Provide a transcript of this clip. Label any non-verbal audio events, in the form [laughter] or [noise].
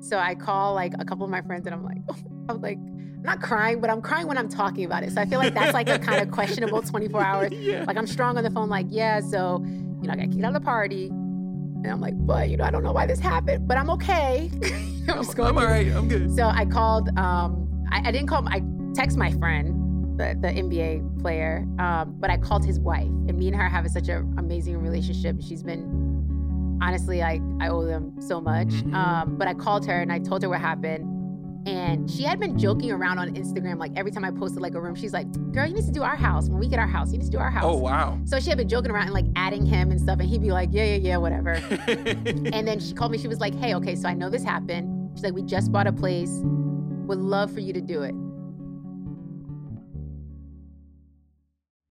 So I call like a couple of my friends and I'm like, [laughs] I'm like, I'm not crying, but I'm crying when I'm talking about it. So I feel like that's like a kind of [laughs] questionable 24 hours. yeah. Like I'm strong on the phone, like, yeah, so, you know, I got kicked out of the party. And I'm like, but, you know, I don't know why this happened, but I'm okay. [laughs] I'm, I'm, I'm all right. I'm good. So I called, um, I, I didn't call, I text my friend, the, the NBA player, um, but I called his wife. And me and her have such an amazing relationship. She's been, honestly, I, I owe them so much. Mhm. Um, but I called her and I told her what happened. And she had been joking around on Instagram, like every time I posted like a room, she's like, "Girl, you need to do our house. When we get our house, you need to do our house." Oh wow. So she had been joking around and like adding him and stuff, and he'd be like, "Yeah, yeah, yeah, whatever." [laughs] and then she called me. She was like, "Hey, okay, so I know this happened." She's like, "We just bought a place. Would love for you to do it."